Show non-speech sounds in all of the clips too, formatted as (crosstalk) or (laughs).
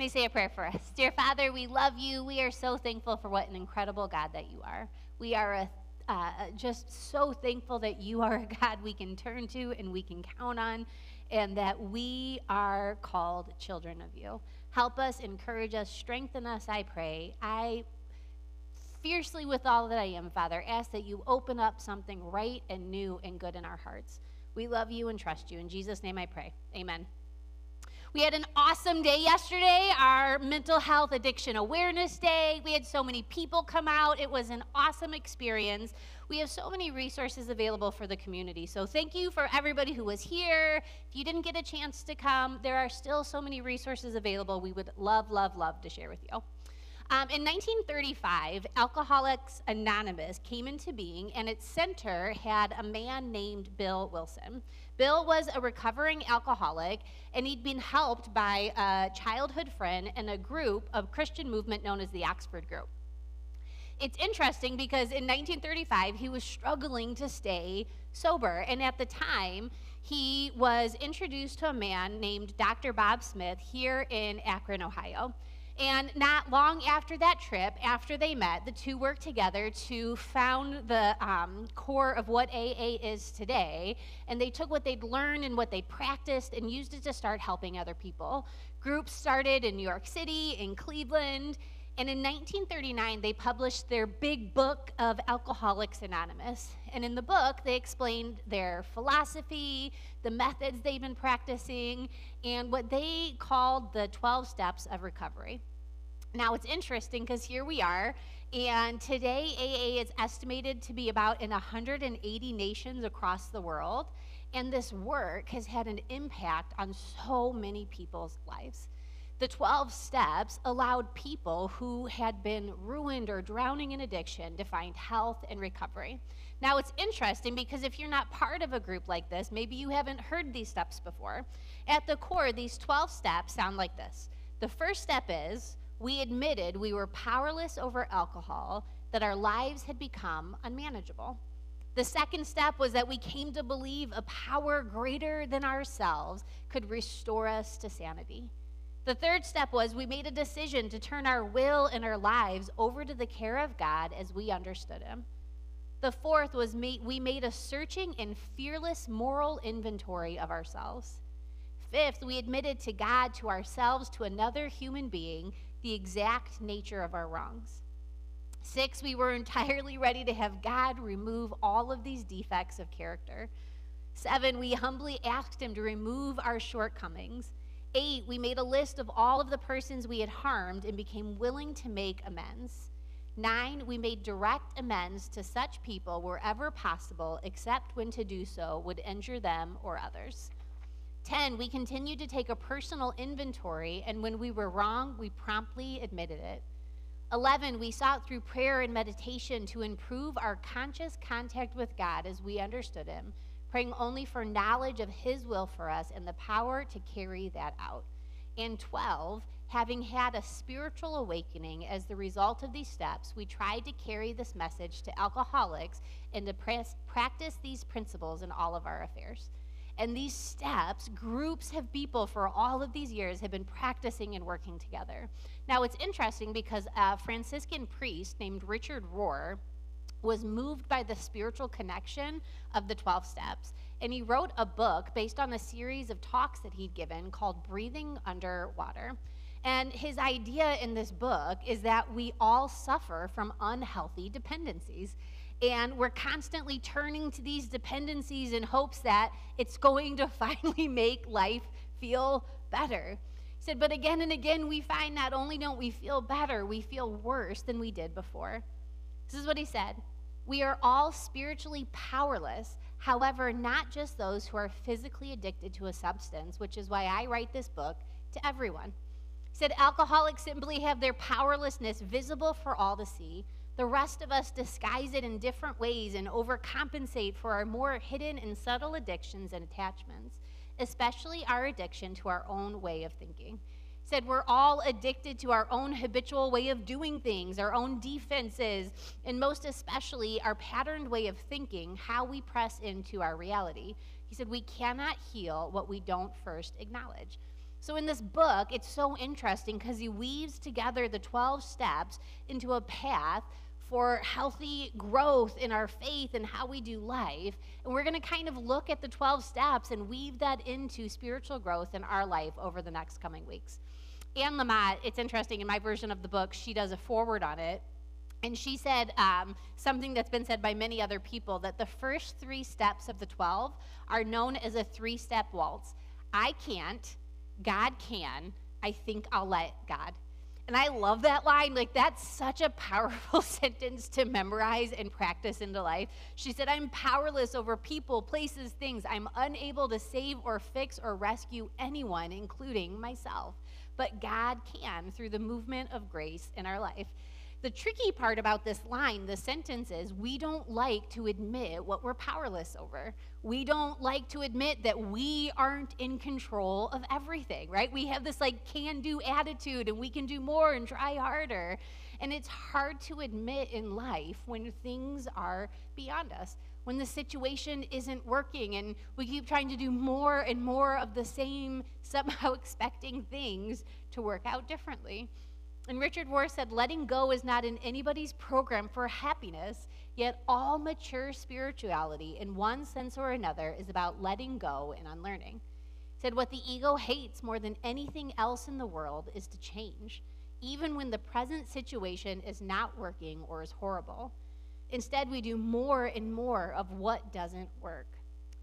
May say a prayer for us. Dear Father, we love you. We are so thankful for what an incredible God that you are. We are a, uh, just so thankful that you are a God we can turn to and we can count on, and that we are called children of you. Help us, encourage us, strengthen us, I pray. I fiercely, with all that I am, Father, ask that you open up something right and new and good in our hearts. We love you and trust you. In Jesus' name I pray. Amen. We had an awesome day yesterday, our Mental Health Addiction Awareness Day. We had so many people come out. It was an awesome experience. We have so many resources available for the community. So, thank you for everybody who was here. If you didn't get a chance to come, there are still so many resources available. We would love, love, love to share with you. Um, in 1935, Alcoholics Anonymous came into being, and its center had a man named Bill Wilson. Bill was a recovering alcoholic, and he'd been helped by a childhood friend and a group of Christian movement known as the Oxford Group. It's interesting because in 1935, he was struggling to stay sober, and at the time, he was introduced to a man named Dr. Bob Smith here in Akron, Ohio. And not long after that trip, after they met, the two worked together to found the um, core of what AA is today. And they took what they'd learned and what they practiced and used it to start helping other people. Groups started in New York City, in Cleveland, and in 1939, they published their big book of Alcoholics Anonymous. And in the book, they explained their philosophy, the methods they've been practicing, and what they called the 12 steps of recovery. Now, it's interesting because here we are, and today AA is estimated to be about in 180 nations across the world. And this work has had an impact on so many people's lives. The 12 steps allowed people who had been ruined or drowning in addiction to find health and recovery. Now, it's interesting because if you're not part of a group like this, maybe you haven't heard these steps before. At the core, these 12 steps sound like this The first step is we admitted we were powerless over alcohol, that our lives had become unmanageable. The second step was that we came to believe a power greater than ourselves could restore us to sanity. The third step was we made a decision to turn our will and our lives over to the care of God as we understood Him. The fourth was we made a searching and fearless moral inventory of ourselves. Fifth, we admitted to God, to ourselves, to another human being, the exact nature of our wrongs. Six, we were (laughs) entirely ready to have God remove all of these defects of character. Seven, we humbly asked Him to remove our shortcomings. Eight, we made a list of all of the persons we had harmed and became willing to make amends. Nine, we made direct amends to such people wherever possible, except when to do so would injure them or others. 10, we continued to take a personal inventory, and when we were wrong, we promptly admitted it. 11, we sought through prayer and meditation to improve our conscious contact with God as we understood Him, praying only for knowledge of His will for us and the power to carry that out. And 12, having had a spiritual awakening as the result of these steps, we tried to carry this message to alcoholics and to practice these principles in all of our affairs. And these steps, groups of people for all of these years have been practicing and working together. Now, it's interesting because a Franciscan priest named Richard Rohr was moved by the spiritual connection of the 12 steps. And he wrote a book based on a series of talks that he'd given called Breathing Underwater. And his idea in this book is that we all suffer from unhealthy dependencies. And we're constantly turning to these dependencies in hopes that it's going to (laughs) finally make life feel better. He said, but again and again, we find not only don't we feel better, we feel worse than we did before. This is what he said We are all spiritually powerless. However, not just those who are physically addicted to a substance, which is why I write this book to everyone. He said, Alcoholics simply have their powerlessness visible for all to see the rest of us disguise it in different ways and overcompensate for our more hidden and subtle addictions and attachments, especially our addiction to our own way of thinking. He said we're all addicted to our own habitual way of doing things, our own defenses, and most especially our patterned way of thinking, how we press into our reality. He said we cannot heal what we don't first acknowledge. So, in this book, it's so interesting because he weaves together the 12 steps into a path for healthy growth in our faith and how we do life. And we're going to kind of look at the 12 steps and weave that into spiritual growth in our life over the next coming weeks. Anne Lamott, it's interesting, in my version of the book, she does a forward on it. And she said um, something that's been said by many other people that the first three steps of the 12 are known as a three step waltz. I can't, God can, I think I'll let God. And I love that line. Like, that's such a powerful (laughs) sentence to memorize and practice into life. She said, I'm powerless over people, places, things. I'm unable to save or fix or rescue anyone, including myself. But God can through the movement of grace in our life. The tricky part about this line, the sentence is we don't like to admit what we're powerless over. We don't like to admit that we aren't in control of everything, right? We have this like can do attitude and we can do more and try harder. And it's hard to admit in life when things are beyond us, when the situation isn't working and we keep trying to do more and more of the same, somehow (laughs) expecting things to work out differently. And Richard Rohr said, letting go is not in anybody's program for happiness, yet all mature spirituality, in one sense or another, is about letting go and unlearning. He said, what the ego hates more than anything else in the world is to change, even when the present situation is not working or is horrible. Instead, we do more and more of what doesn't work.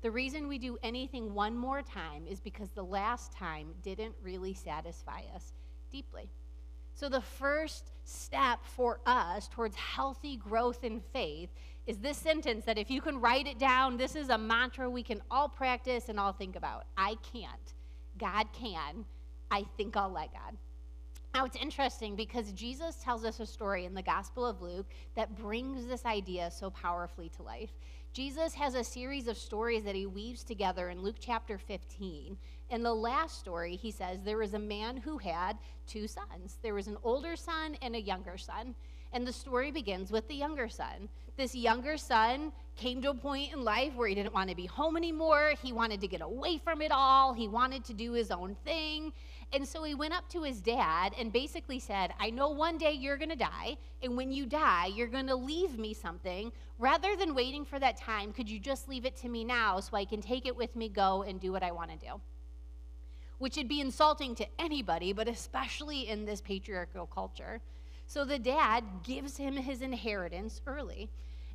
The reason we do anything one more time is because the last time didn't really satisfy us deeply. So, the first step for us towards healthy growth in faith is this sentence that if you can write it down, this is a mantra we can all practice and all think about. I can't. God can. I think I'll let God. Now, it's interesting because Jesus tells us a story in the Gospel of Luke that brings this idea so powerfully to life. Jesus has a series of stories that he weaves together in Luke chapter 15. In the last story, he says there was a man who had two sons. There was an older son and a younger son. And the story begins with the younger son. This younger son came to a point in life where he didn't want to be home anymore. He wanted to get away from it all. He wanted to do his own thing. And so he went up to his dad and basically said, I know one day you're going to die. And when you die, you're going to leave me something. Rather than waiting for that time, could you just leave it to me now so I can take it with me, go, and do what I want to do? Which would be insulting to anybody, but especially in this patriarchal culture. So the dad gives him his inheritance early.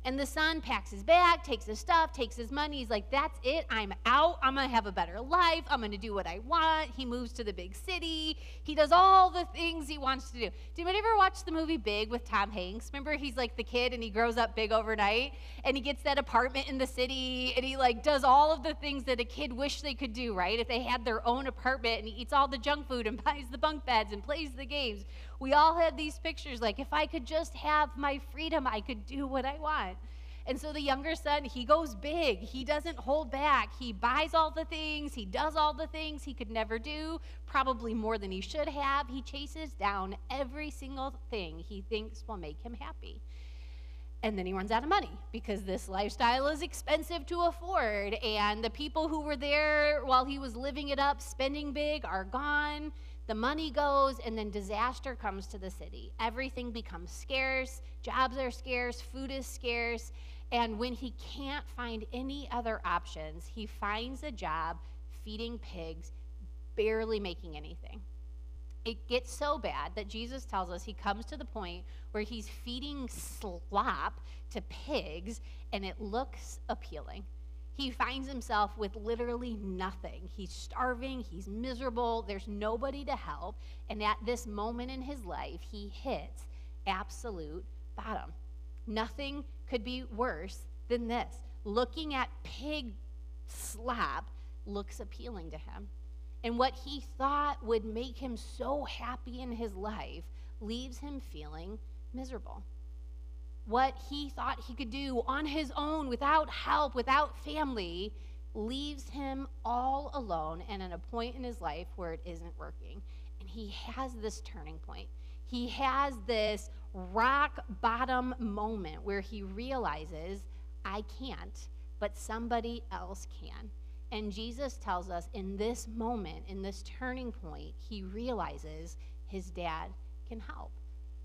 And the son packs his bag, takes his stuff, takes his money. He's like, that's it. I'm out. I'm going to have a better life. I'm going to do what I want. He moves to the big city. He does all the things he wants to do. Did anybody ever watch the movie Big with Tom Hanks? Remember, he's like the kid and he grows up big overnight and he gets that apartment in the city and he like does all of the things that a kid wish they could do, right? If they had their own apartment and he eats all the junk food and (laughs) buys the bunk beds and plays the games. We all had these pictures like, if I could just have my freedom, I could do what I want. And so the younger son, he goes big. He doesn't hold back. He buys all the things. He does all the things he could never do, probably more than he should have. He chases down every single thing he thinks will make him happy. And then he runs out of money because this lifestyle is expensive to afford. And the people who were there while he was living it up, spending big, are gone the money goes, and then disaster comes to the city. Everything becomes scarce, jobs are scarce, food is scarce, and when he can't find any other options, he finds a job feeding pigs, barely making anything. It gets so bad that Jesus tells us he comes to the point where he's feeding slop to pigs, and it looks appealing he finds himself with literally nothing. He's starving, he's miserable, there's nobody to help. And at this moment in his life, he hits absolute bottom. Nothing could be worse than this. Looking at pig slop looks appealing to him. And what he thought would make him so happy in his life leaves him feeling miserable what he thought he could do on his own without help, without family, leaves him all alone and at a point in his life where it isn't working. And he has this turning point. He has this rock bottom moment where he realizes, I can't, but somebody else can. And Jesus tells us in this moment, in this turning point, he realizes his dad can help.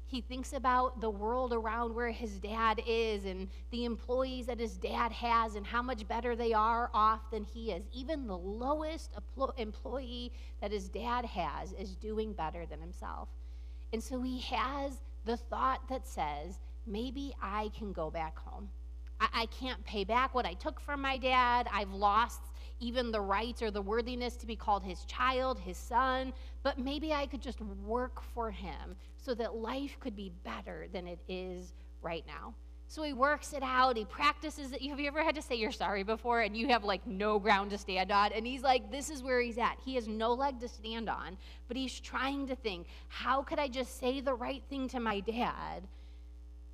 He thinks about the world around where his dad is and the employees that his dad has and how much better they are off than he is. Even the lowest employee that his dad has is doing better than himself. And so he has the thought that says, maybe I can go back home. I, I can't pay back what I took from my dad. I've lost even the rights or the worthiness to be called his child, his son, but maybe I could just work for him so that life could be better than it is right now. So he works it out. He practices it. Have you ever had to say you're sorry before and you have like no ground to stand on? And he's like, this is where he's at. He has no leg to stand on, but he's trying to think, how could I just say the right thing to my dad?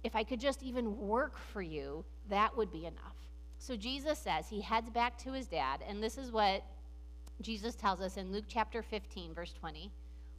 If I could just even work for you, that would be enough. So Jesus says he heads back to his dad, and this is what Jesus tells us in Luke chapter 15, verse 20.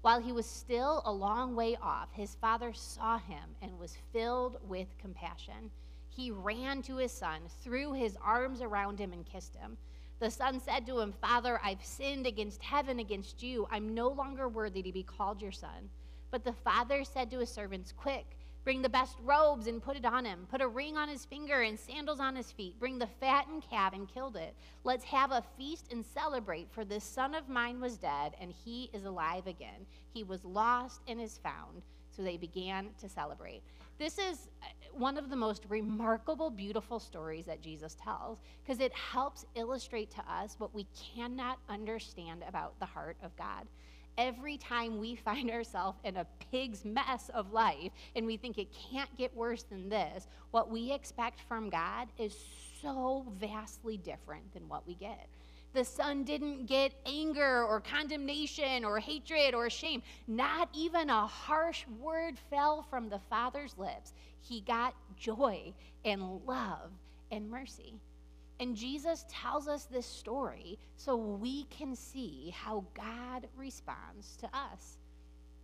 While he was still a long way off, his father saw him and was filled with compassion. He ran to his son, threw his arms around him, and kissed him. The son said to him, Father, I've sinned against heaven, against you. I'm no longer worthy to be called your son. But the father said to his servants, Quick, Bring the best robes and put it on him. Put a ring on his finger and sandals on his feet. Bring the fattened calf and killed it. Let's have a feast and celebrate, for this son of mine was dead and he is alive again. He was lost and is found. So they began to celebrate. This is uh, one of the most remarkable, beautiful stories that Jesus tells because it helps illustrate to us what we cannot understand about the heart of God every time we (laughs) find ourselves in a pig's mess of life and we think it can't get worse than this, what we expect from God is so vastly different than what we get. The son didn't get anger or condemnation or hatred or shame. Not even a harsh word fell from the father's lips. He got joy and love and mercy. And Jesus tells us this story so we can see how God responds to us.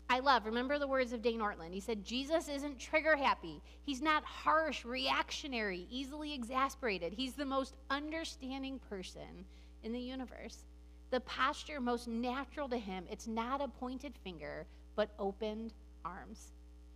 I love, remember the words of Dane Ortlund. He said, Jesus isn't trigger happy. He's not harsh, reactionary, easily exasperated. He's the most understanding person in the universe. The posture most natural to him, it's not a pointed finger, but opened arms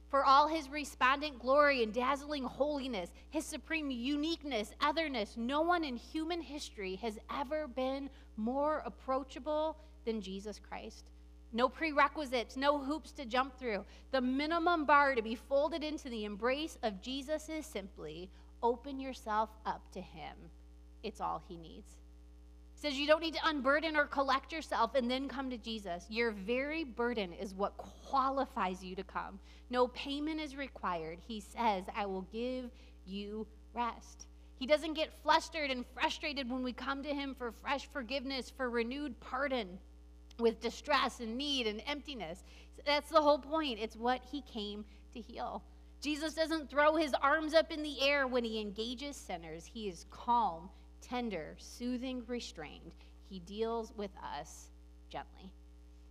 for all his resplendent glory and dazzling holiness, his supreme uniqueness, otherness, no one in human history has ever been more approachable than Jesus Christ. No prerequisites, no hoops to jump through. The minimum bar to be folded into the embrace of Jesus is simply open yourself up to him. It's all he needs says you don't need to unburden or collect yourself and then come to Jesus. Your very burden is what qualifies you to come. No payment is required. He says, I will give you rest. He doesn't get flustered and frustrated when we come to him for fresh forgiveness, for renewed pardon with distress and need and emptiness. That's the whole point. It's what he came to heal. Jesus doesn't throw his arms up in the air when he engages sinners. He is calm tender, soothing, restrained. He deals with us gently.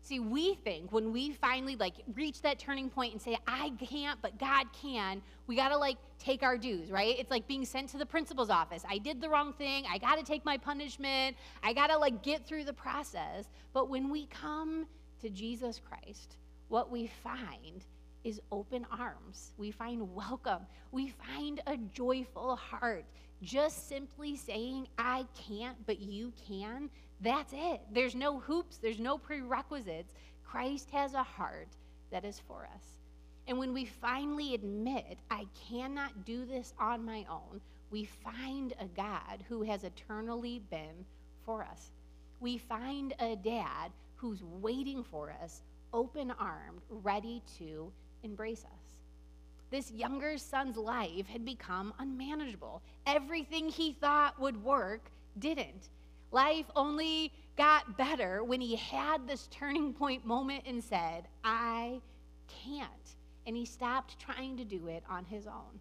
See, we think when we finally like reach that turning point and say, I can't, but God can, we gotta like take our dues, right? It's like being sent to the principal's office. I did the wrong thing. I gotta take my punishment. I gotta like get through the process. But when we come to Jesus Christ, what we find is open arms. We find welcome. We find a joyful heart just simply saying, I can't, but you can, that's it. There's no hoops, there's no prerequisites. Christ has a heart that is for us. And when we finally admit, I cannot do this on my own, we find a God who has eternally been for us. We find a dad who's waiting for us, open armed, ready to embrace us this younger son's life had become unmanageable. Everything he thought would work didn't. Life only got better when he had this turning point moment and said, I can't. And he stopped trying to do it on his own.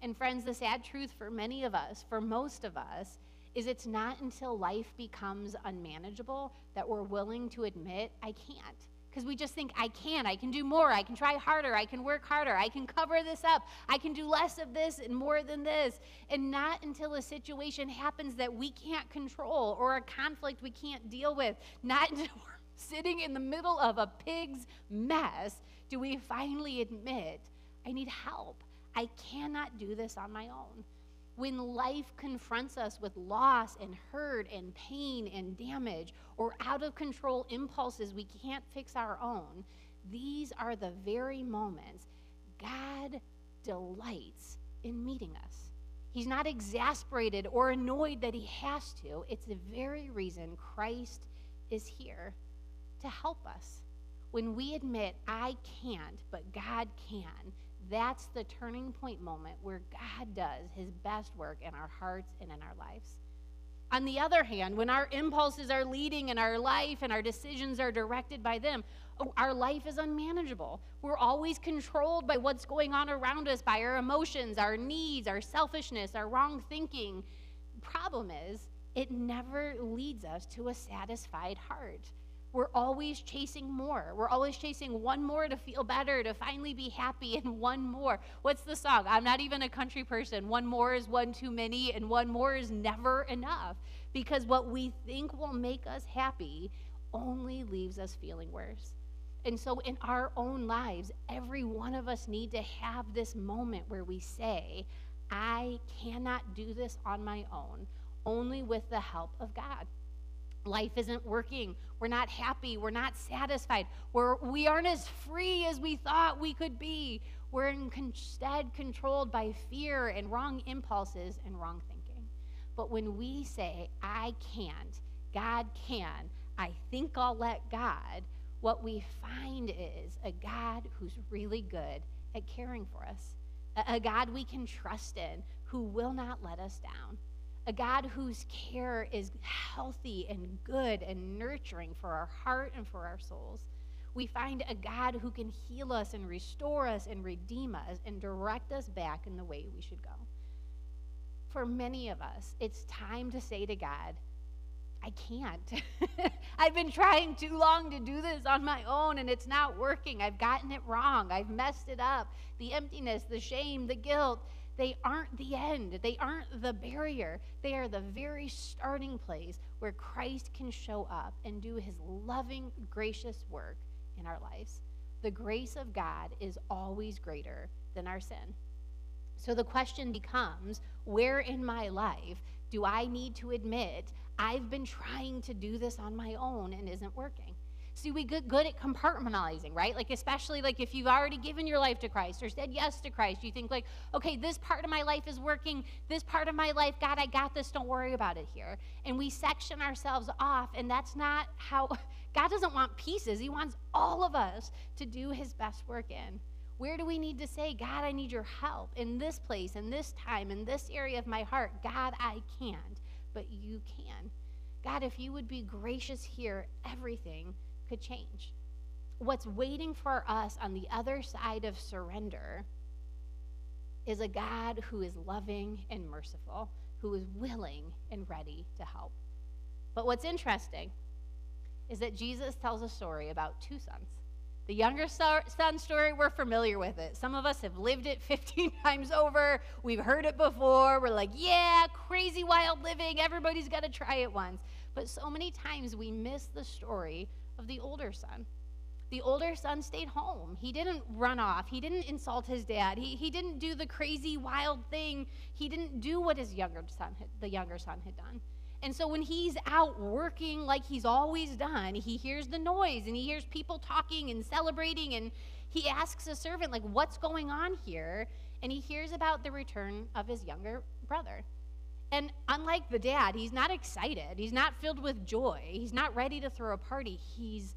And, friends, the sad truth for many of us, for most of us, is it's not until life becomes unmanageable that we're willing to admit, I can't because we just think, I can, I can do more, I can try harder, I can work harder, I can cover this up, I can do less of this and more than this. And not until a situation happens that we can't control or a conflict we can't deal with, not (laughs) until we're sitting in the middle of a pig's mess, do we finally admit, I need help. I cannot do this on my own. When life confronts us with loss and hurt and pain and damage or out of control impulses we can't fix our own, these are the very moments God delights in meeting us. He's not exasperated or annoyed that he has to. It's the very reason Christ is here to help us. When we admit, I can't, but God can, that's the turning point moment where God does his best work in our hearts and in our lives. On the other hand, when our impulses are leading in our life and our decisions are directed by them, oh, our life is unmanageable. We're always controlled by what's going on around us, by our emotions, our needs, our selfishness, our wrong thinking. Problem is, it never leads us to a satisfied heart. We're always chasing more. We're always chasing one more to feel better, to finally be happy, and (laughs) one more. What's the song? I'm not even a country person. One more is one too many, and one more is never enough. Because what we think will make us happy only leaves us feeling worse. And so, in our own lives, every one of us need to have this moment where we say, I cannot do this on my own, only with the help of God. Life isn't working. We're not happy. We're not satisfied. We're, we aren't as free as we thought we could be. We're instead controlled by fear and wrong impulses and wrong thinking. But when we say, I can't, God can, I think I'll let God, what we find is a God who's really good at caring for us, a, a God we can trust in who will not let us down a God whose care is healthy and good and nurturing for our heart and for our souls. We find a God who can heal us and restore us and redeem us and direct us back in the way we should go. For many of us, it's time to say to God, I can't. (laughs) I've been trying too long to do this on my own and it's not working. I've gotten it wrong. I've messed it up. The emptiness, the shame, the guilt they aren't the end, they aren't the barrier. They are the very starting place where Christ can show up and do his loving, gracious work in our lives. The grace of God is always greater than our sin. So the question becomes where in my life do I need to admit I've been trying to do this on my own and isn't working? See, we get good at compartmentalizing, right? Like, especially like if you've already given your life to Christ or said yes to Christ, you think like, okay, this part of my life is working. This part of my life, God, I got this. Don't worry about it here. And we section ourselves off, and that's not how (laughs) God doesn't want pieces. He wants all of us to do His best work in. Where do we need to say, God, I need your help in this place, in this time, in this area of my heart? God, I can't, but you can. God, if you would be gracious here, everything could change. What's waiting for us on the other side of surrender is a God who is loving and merciful, who is willing and ready to help. But what's interesting is that Jesus tells a story about two sons. The younger son story, we're familiar with it. Some of us have lived it (laughs) 15 times over. We've heard it before. We're like, yeah, crazy wild living. Everybody's got to try it once. But so many times we miss the story of the older son. The older son stayed home. He didn't run off. He didn't insult his dad. He, he didn't do the crazy, wild thing. He didn't do what his younger son had, the younger son had done. And so when he's out working like he's always done, he hears the noise and he hears people talking and celebrating and he asks a servant like what's going on here? And he hears about the return of his younger brother. And unlike the dad, he's not excited. He's not filled with joy. He's not ready to throw a party. He's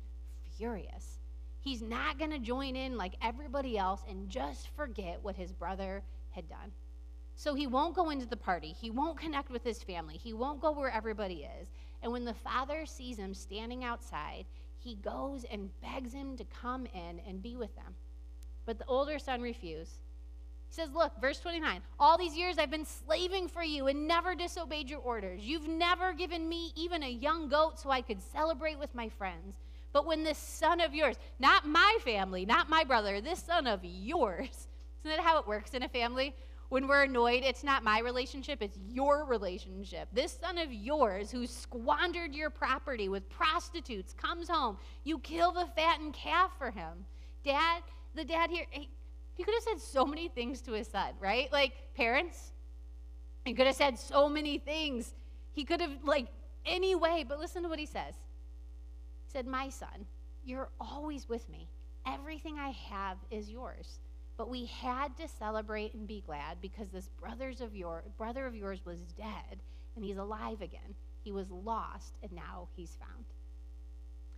furious. He's not going to join in like everybody else and just forget what his brother had done. So he won't go into the party. He won't connect with his family. He won't go where everybody is. And when the father sees him standing outside, he goes and begs him to come in and be with them. But the older son refused. He says, Look, verse 29 All these years I've been slaving for you and never disobeyed your orders. You've never given me even a young goat so I could celebrate with my friends. But when this son of yours, not my family, not my brother, this son of yours, isn't that how it works in a family? When we're annoyed, it's not my relationship, it's your relationship. This son of yours who squandered your property with prostitutes comes home. You kill the fattened calf for him. Dad, the dad here, he, could have said so many things to his son, right? Like, parents, he could have said so many things. He could have, like, any way, but listen to what he says. He said, My son, you're always with me. Everything I have is yours. But we had to celebrate and be glad because this brothers of your, brother of yours was dead and he's alive again. He was lost and now he's found.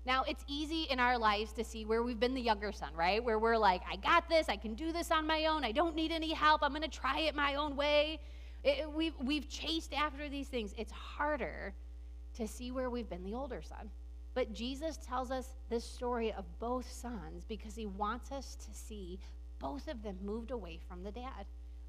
Now, it's easy in our lives to see where we've been the younger son, right? Where we're like, I got this, I can do this on my own, I don't need any help, I'm going to try it my own way. It, we've, we've chased after these things. It's harder to see where we've been the older son. But Jesus tells us this story of both sons because he wants us to see both of them moved away from the dad.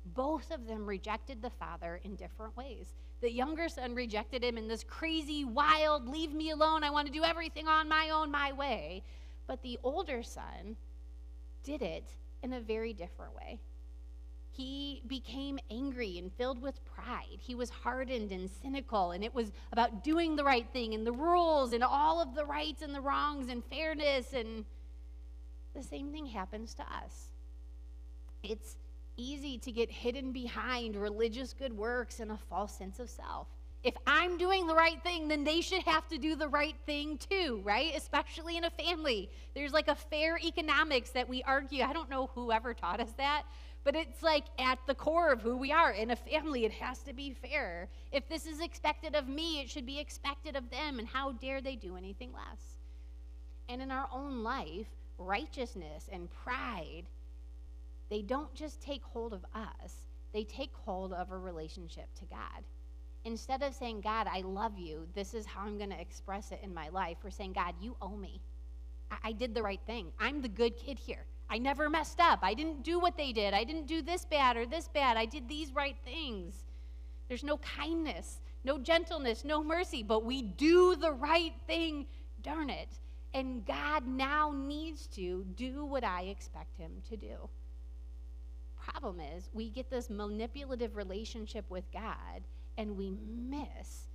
Both of them rejected the father in different ways. The younger son rejected him in this crazy, wild, leave me alone, I want to do everything on my own, my way. But the older son did it in a very different way. He became angry and filled with pride. He was hardened and cynical, and it was about doing the right thing and the rules and all of the rights and the wrongs and fairness. And the same thing happens to us. It's easy to get hidden behind religious good works and a false sense of self. If I'm doing the right thing, then they should have to do the right thing too, right? Especially in a family. There's like a fair economics that we argue. I don't know whoever taught us that, but it's like at the core of who we are. In a family, it has to be fair. If this is expected of me, it should be expected of them, and how dare they do anything less? And in our own life, righteousness and pride they don't just take hold of us, they take hold of a relationship to God. Instead of saying, God, I love you, this is how I'm going to express it in my life, we're saying, God, you owe me. I-, I did the right thing. I'm the good kid here. I never messed up. I didn't do what they did. I didn't do this bad or this bad. I did these right things. There's no kindness, no gentleness, no mercy, but we do the right thing, darn it. And God now needs to do what I expect him to do problem is we get this manipulative relationship with God and we miss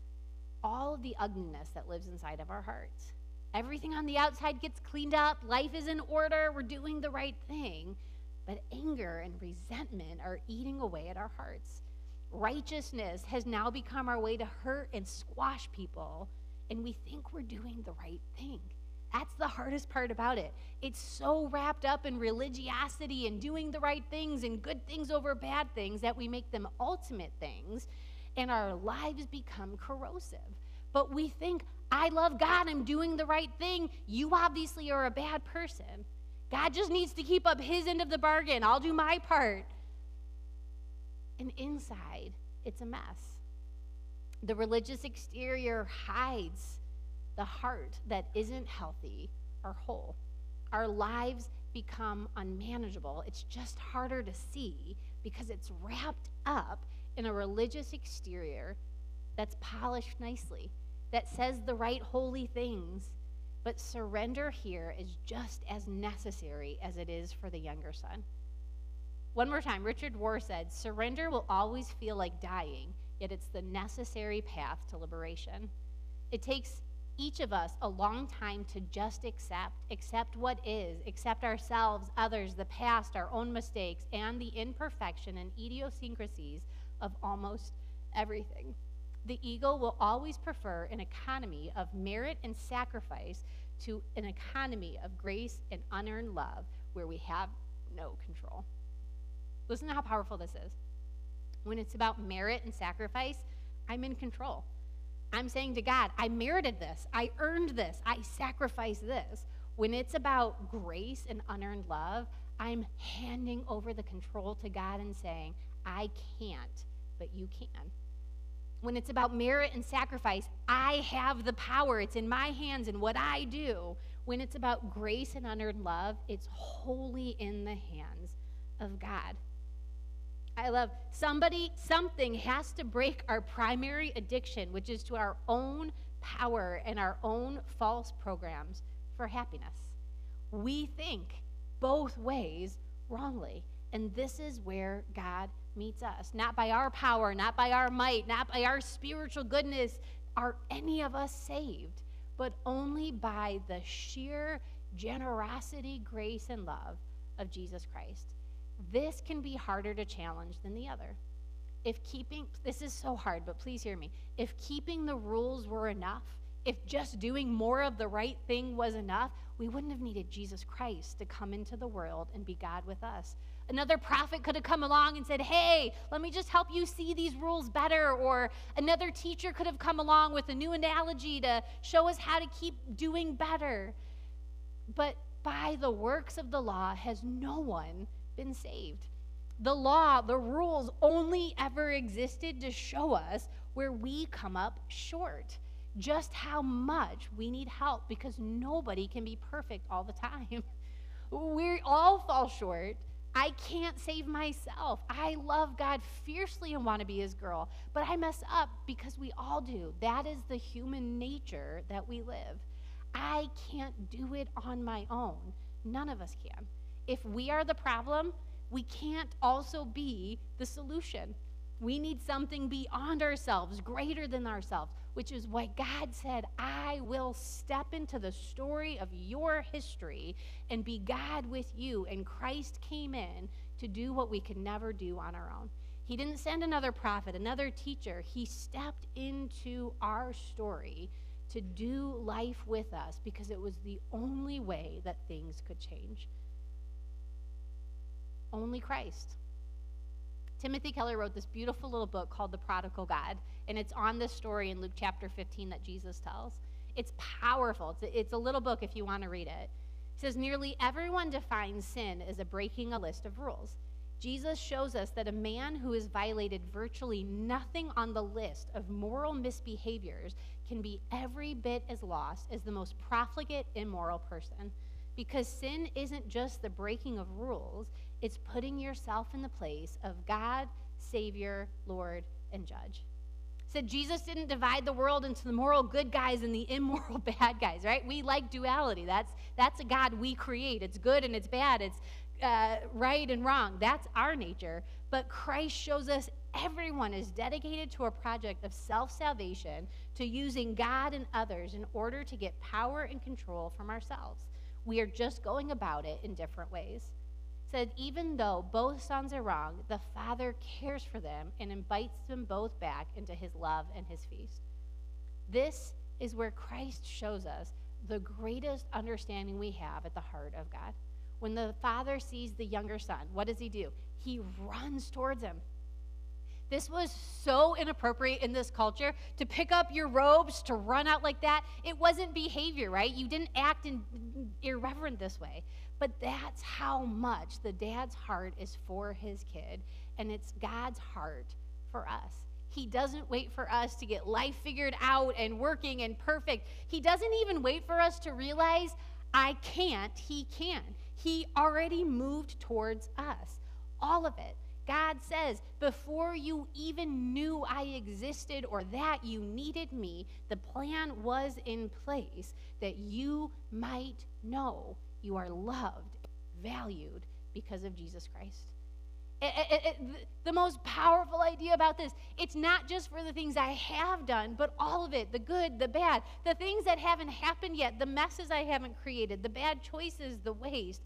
all of the ugliness that lives inside of our hearts. Everything on the outside gets cleaned up, life is in order, we're doing the right thing, but anger and resentment are eating away at our hearts. Righteousness has now become our way to hurt and squash people, and we think we're doing the right thing. That's the hardest part about it. It's so wrapped up in religiosity and doing the right things and good things over bad things that we make them ultimate things and our lives become corrosive. But we think, I love God, I'm doing the right thing. You obviously are a bad person. God just needs to keep up his end of the bargain. I'll do my part. And inside, it's a mess. The religious exterior hides the heart that isn't healthy or whole. Our lives become unmanageable. It's just harder to see because it's wrapped up in a religious exterior that's polished nicely, that says the right holy things. But surrender here is just as necessary as it is for the younger son. One more time, Richard Rohr said, Surrender will always feel like dying, yet it's the necessary path to liberation. It takes each of us a long time to just accept, accept what is, accept ourselves, others, the past, our own mistakes, and the imperfection and idiosyncrasies of almost everything. The ego will always prefer an economy of merit and sacrifice to an economy of grace and unearned love where we have no control. Listen to how powerful this is. When it's about merit and sacrifice, I'm in control. I'm saying to God, I merited this. I earned this. I sacrificed this. When it's about grace and unearned love, I'm handing over the control to God and saying, I can't, but you can. When it's about merit and sacrifice, I have the power. It's in my hands and what I do. When it's about grace and unearned love, it's wholly in the hands of God. I love somebody, something has to break our primary addiction, which is to our own power and our own false programs for happiness. We think both ways wrongly. And this is where God meets us. Not by our power, not by our might, not by our spiritual goodness are any of us saved, but only by the sheer generosity, grace, and love of Jesus Christ. This can be harder to challenge than the other. If keeping, this is so hard, but please hear me. If keeping the rules were enough, if just doing more of the right thing was enough, we wouldn't have needed Jesus Christ to come into the world and be God with us. Another prophet could have come along and said, Hey, let me just help you see these rules better. Or another teacher could have come along with a new analogy to show us how to keep doing better. But by the works of the law has no one been saved. The law, the rules only ever existed to show us where we come up short, just how much we need help because nobody can be perfect all the time. (laughs) We all fall short. I can't save myself. I love God fiercely and want to be his girl, but I mess up because we all do. That is the human nature that we live. I can't do it on my own. None of us can. If we are the problem, we can't also be the solution. We need something beyond ourselves, greater than ourselves, which is why God said, I will step into the story of your history and be God with you. And Christ came in to do what we could never do on our own. He didn't send another prophet, another teacher. He stepped into our story to do life with us because it was the only way that things could change. Only Christ. Timothy Keller wrote this beautiful little book called The Prodigal God, and it's on this story in Luke chapter 15 that Jesus tells. It's powerful. It's a, it's a little book if you want to read it. It says nearly everyone defines sin as a breaking a list of rules. Jesus shows us that a man who has violated virtually nothing on the list of moral misbehaviors can be every bit as lost as the most profligate, immoral person. Because sin isn't just the breaking of rules, it's putting yourself in the place of God, Savior, Lord, and Judge. Said Jesus didn't divide the world into the moral good guys and the (laughs) immoral bad guys, right? We like duality. That's that's a God we create. It's good and it's bad. It's uh, right and wrong. That's our nature. But Christ shows us everyone is dedicated to a project of self salvation, to using God and others in order to get power and control from ourselves. We are just going about it in different ways said, even though both sons are wrong, the Father cares for them and invites them both back into his love and his feast. This is where Christ shows us the greatest understanding we have at the heart of God. When the father sees the younger son, what does he do? He runs towards him. This was so inappropriate in this culture to pick up your robes, to run out like that. It wasn't behavior, right? You didn't act in, irreverent this way. But that's how much the dad's heart is for his kid, and it's God's heart for us. He doesn't wait for us to get life figured out and working and perfect. He doesn't even wait for us to realize, I can't, He can. He already moved towards us. All of it. God says, before you even knew I existed or that you needed me, the plan was in place that you might know you are loved, valued because of Jesus Christ. It, it, it, the most powerful idea about this it's not just for the things i have done but all of it the good the bad the things that haven't happened yet the messes i haven't created the bad choices the waste.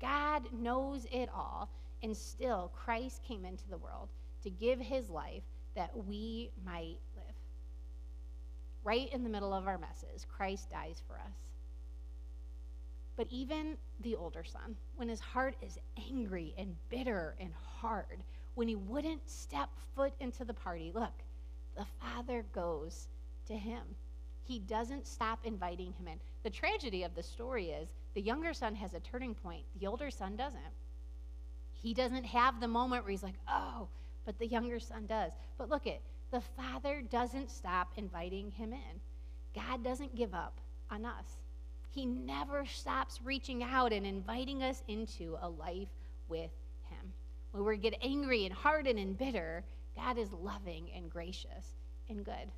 God knows it all and still christ came into the world to give his life that we might live. Right in the middle of our messes christ dies for us but even the older son, when his heart is angry and bitter and hard, when he wouldn't step foot into the party, look, the father goes to him. He doesn't stop inviting him in. The tragedy of the story is the younger son has a turning point, the older son doesn't. He doesn't have the moment where he's like, oh, but the younger son does. But look at the father doesn't stop inviting him in. God doesn't give up on us. He never stops reaching out and inviting us into a life with Him. When we get angry and hardened and bitter, God is loving and gracious and good.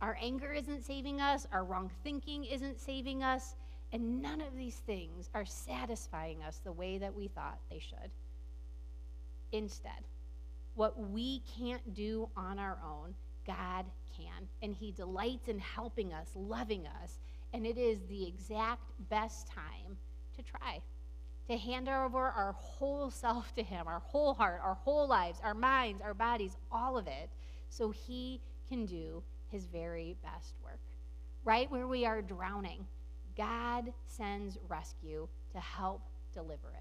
Our anger isn't saving us, our wrong thinking isn't saving us. And none of these things are satisfying us the way that we thought they should. Instead, what we can't do on our own, God can. And He delights in helping us, loving us. And it is the exact best time to try. To hand over our whole self to Him, our whole heart, our whole lives, our minds, our bodies, all of it, so He can do His very best work. Right where we are drowning, God sends rescue to help deliverance.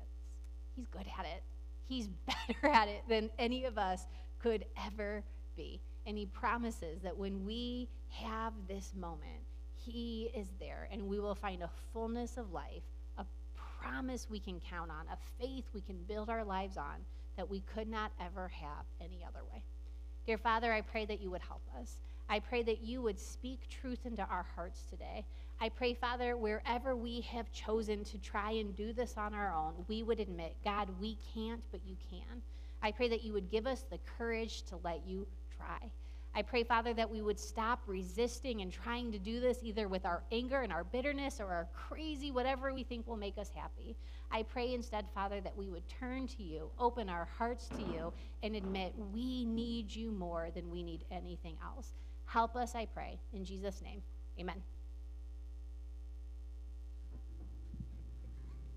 He's good at it. He's (laughs) better at it than any of us could ever be. And He promises that when we have this moment, He is there and we will find a fullness of life, a promise we can count on, a faith we can build our lives on that we could not ever have any other way. Dear Father, I pray that you would help us. I pray that you would speak truth into our hearts today. I pray, Father, wherever we have chosen to try and do this on our own, we would admit, God, we can't, but you can. I pray that you would give us the courage to let you try. I pray, Father, that we would stop resisting and trying to do this either with our anger and our bitterness or our crazy, whatever we think will make us happy. I pray instead, Father, that we would turn to you, open our hearts to you, and admit we need you more than we need anything else. Help us, I pray. In Jesus' name, amen.